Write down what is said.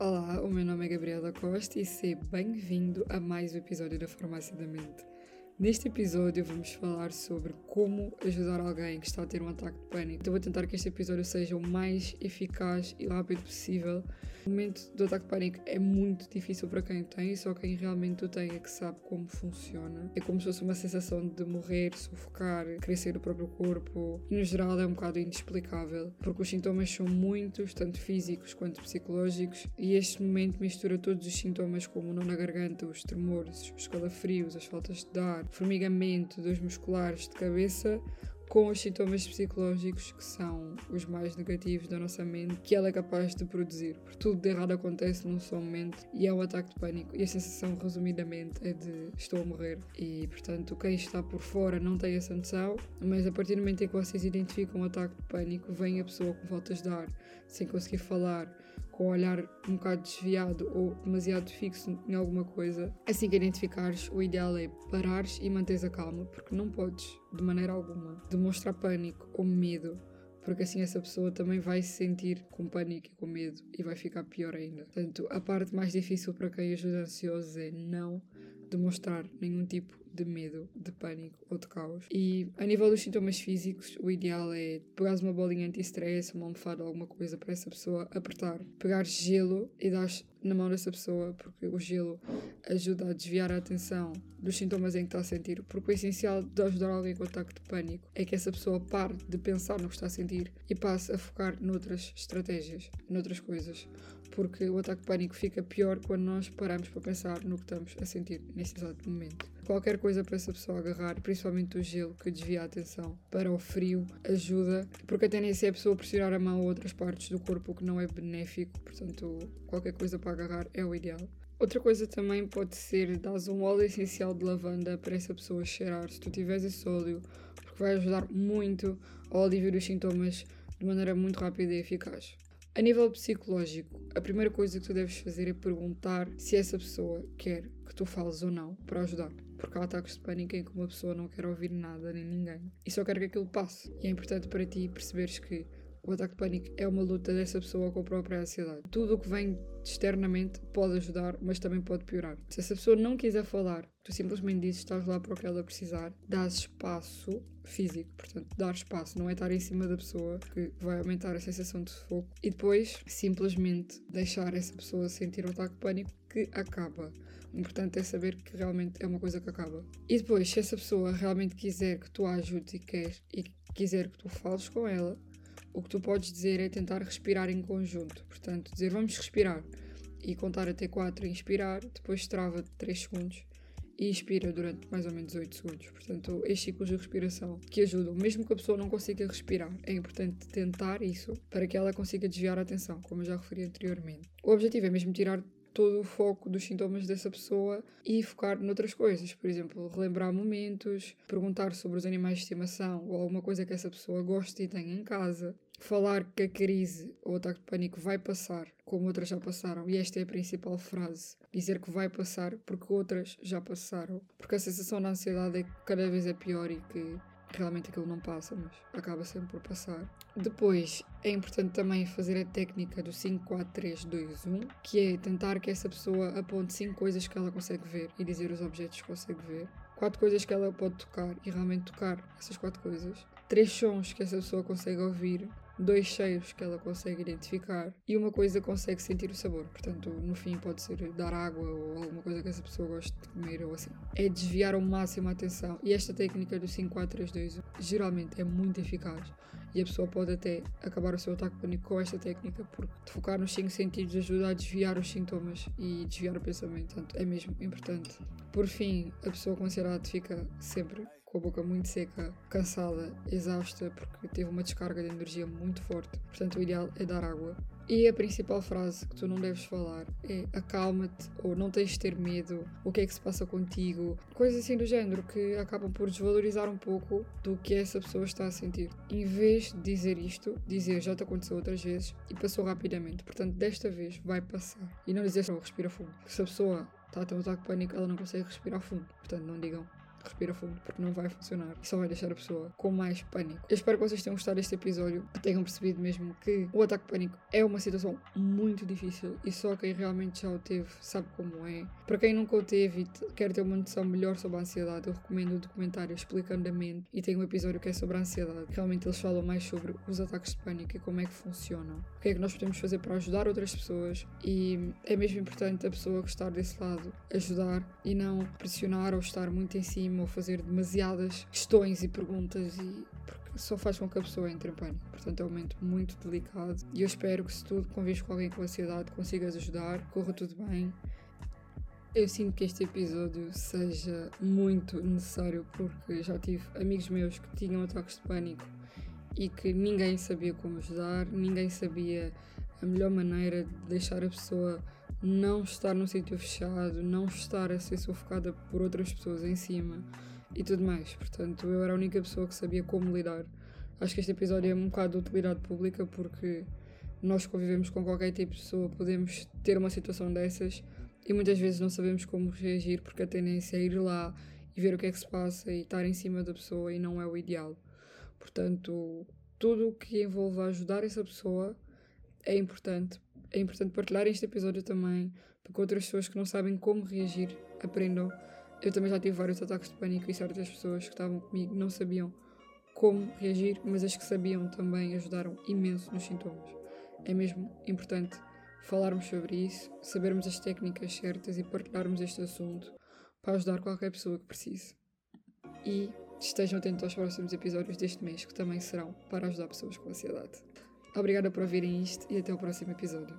Olá, o meu nome é Gabriela Costa e seja bem-vindo a mais um episódio da Farmácia da Mente. Neste episódio vamos falar sobre como ajudar alguém que está a ter um ataque de pânico. Então vou tentar que este episódio seja o mais eficaz e rápido possível. O momento do ataque de pânico é muito difícil para quem o tem, só quem realmente o tem é que sabe como funciona. É como se fosse uma sensação de morrer, sufocar, crescer o próprio corpo. E no geral é um bocado inexplicável, porque os sintomas são muitos, tanto físicos quanto psicológicos, e este momento mistura todos os sintomas como o nó na garganta, os tremores, os calafrios, as faltas de ar, formigamento dos musculares de cabeça com os sintomas psicológicos que são os mais negativos da nossa mente que ela é capaz de produzir. Porque tudo de errado acontece num só momento e é um ataque de pânico. E a sensação, resumidamente, é de estou a morrer. E, portanto, quem está por fora não tem essa noção, mas a partir do momento em que vocês identificam um ataque de pânico, vem a pessoa com faltas de ar, sem conseguir falar, com o olhar um bocado desviado ou demasiado fixo em alguma coisa, assim que identificares, o ideal é parares e manteres a calma, porque não podes, de maneira alguma, demonstrar pânico ou medo, porque assim essa pessoa também vai se sentir com pânico e com medo e vai ficar pior ainda. Portanto, a parte mais difícil para quem ajuda ansiosos é não demonstrar nenhum tipo de medo, de pânico ou de caos. E a nível dos sintomas físicos, o ideal é pegares uma bolinha anti-stress, uma almofada, alguma coisa para essa pessoa apertar, pegar gelo e dar na mão dessa pessoa, porque o gelo ajuda a desviar a atenção dos sintomas em que está a sentir. Porque o essencial de ajudar alguém com ataque de pânico é que essa pessoa pare de pensar no que está a sentir e passe a focar noutras estratégias, noutras coisas porque o ataque de pânico fica pior quando nós paramos para pensar no que estamos a sentir nesse exato momento. Qualquer coisa para essa pessoa agarrar, principalmente o gelo que desvia a atenção para o frio, ajuda, porque a tendência é a pessoa pressionar a mão a outras partes do corpo, que não é benéfico, portanto, qualquer coisa para agarrar é o ideal. Outra coisa também pode ser dar um óleo essencial de lavanda para essa pessoa cheirar, se tu tiveres esse óleo, porque vai ajudar muito ao alívio dos sintomas de maneira muito rápida e eficaz. A nível psicológico, a primeira coisa que tu deves fazer é perguntar se essa pessoa quer que tu fales ou não para ajudar. Porque há ataques de pânico em que uma pessoa não quer ouvir nada nem ninguém e só quer que aquilo passe. E é importante para ti perceberes que o ataque de pânico é uma luta dessa pessoa com a própria ansiedade. Tudo o que vem externamente pode ajudar, mas também pode piorar. Se essa pessoa não quiser falar, tu simplesmente dizes estás lá para o que ela precisar, dás espaço físico, portanto, dar espaço, não é estar em cima da pessoa que vai aumentar a sensação de sufoco e depois simplesmente deixar essa pessoa sentir o ataque de pânico que acaba. O importante é saber que realmente é uma coisa que acaba. E depois, se essa pessoa realmente quiser que tu a ajudes e quer e quiser que tu fales com ela, o que tu podes dizer é tentar respirar em conjunto. Portanto, dizer vamos respirar e contar até 4 e inspirar, depois trava 3 segundos e expira durante mais ou menos 8 segundos. Portanto, estes ciclos de respiração que ajudam, mesmo que a pessoa não consiga respirar, é importante tentar isso para que ela consiga desviar a atenção, como eu já referi anteriormente. O objetivo é mesmo tirar todo o foco dos sintomas dessa pessoa e focar noutras coisas. Por exemplo, relembrar momentos, perguntar sobre os animais de estimação ou alguma coisa que essa pessoa goste e tenha em casa. Falar que a crise ou o ataque de pânico vai passar, como outras já passaram, e esta é a principal frase. Dizer que vai passar porque outras já passaram. Porque a sensação da ansiedade é que cada vez é pior e que realmente aquilo não passa, mas acaba sempre por passar. Depois é importante também fazer a técnica do 5, 4, 3, 2, 1, que é tentar que essa pessoa aponte 5 coisas que ela consegue ver e dizer os objetos que consegue ver. Quatro coisas que ela pode tocar e realmente tocar essas quatro coisas. Três sons que essa pessoa consegue ouvir dois cheiros que ela consegue identificar e uma coisa consegue sentir o sabor. Portanto, no fim pode ser dar água ou alguma coisa que essa pessoa goste de comer ou assim. É desviar ao máximo a atenção. E esta técnica do 5, 4, 3, 2 geralmente é muito eficaz. E a pessoa pode até acabar o seu ataque pânico com esta técnica, porque focar nos 5 sentidos ajuda a desviar os sintomas e desviar o pensamento. Portanto, é mesmo importante. Por fim, a pessoa com ansiedade fica sempre com a boca muito seca, cansada, exausta, porque teve uma descarga de energia muito forte. Portanto, o ideal é dar água. E a principal frase que tu não deves falar é acalma-te ou não tens de ter medo, o que é que se passa contigo, coisas assim do género que acabam por desvalorizar um pouco do que essa pessoa está a sentir. Em vez de dizer isto, dizer já te aconteceu outras vezes e passou rapidamente, portanto desta vez vai passar. E não dizer só respira fundo. Se a pessoa está a ter um ataque de pânico, ela não consegue respirar fundo, portanto não digam respira fundo, porque não vai funcionar. E só vai deixar a pessoa com mais pânico. Eu espero que vocês tenham gostado deste episódio, que tenham percebido mesmo que o ataque de pânico é uma situação muito difícil e só quem realmente já o teve sabe como é. Para quem nunca o teve e quer ter uma noção melhor sobre a ansiedade, eu recomendo o documentário Explicando a Mente e tem um episódio que é sobre a ansiedade. Realmente eles falam mais sobre os ataques de pânico e como é que funcionam. O que é que nós podemos fazer para ajudar outras pessoas e é mesmo importante a pessoa está desse lado ajudar e não pressionar ou estar muito em cima ou fazer demasiadas questões e perguntas e porque só faz com que a pessoa entre em pânico. Portanto, é um momento muito delicado e eu espero que se tu convives com alguém com ansiedade consigas ajudar, corra tudo bem. Eu sinto que este episódio seja muito necessário porque já tive amigos meus que tinham ataques de pânico e que ninguém sabia como ajudar, ninguém sabia a melhor maneira de deixar a pessoa não estar num sítio fechado, não estar a ser sufocada por outras pessoas em cima e tudo mais. Portanto, eu era a única pessoa que sabia como lidar. Acho que este episódio é um bocado de utilidade pública porque nós convivemos com qualquer tipo de pessoa, podemos ter uma situação dessas e muitas vezes não sabemos como reagir porque a tendência é ir lá e ver o que é que se passa e estar em cima da pessoa e não é o ideal. Portanto, tudo o que envolva ajudar essa pessoa é importante é importante partilhar este episódio também, para que outras pessoas que não sabem como reagir aprendam. Eu também já tive vários ataques de pânico e certas pessoas que estavam comigo não sabiam como reagir, mas as que sabiam também ajudaram imenso nos sintomas. É mesmo importante falarmos sobre isso, sabermos as técnicas certas e partilharmos este assunto para ajudar qualquer pessoa que precise. E estejam atentos aos próximos episódios deste mês, que também serão para ajudar pessoas com ansiedade. Obrigada por ouvirem isto e até o próximo episódio.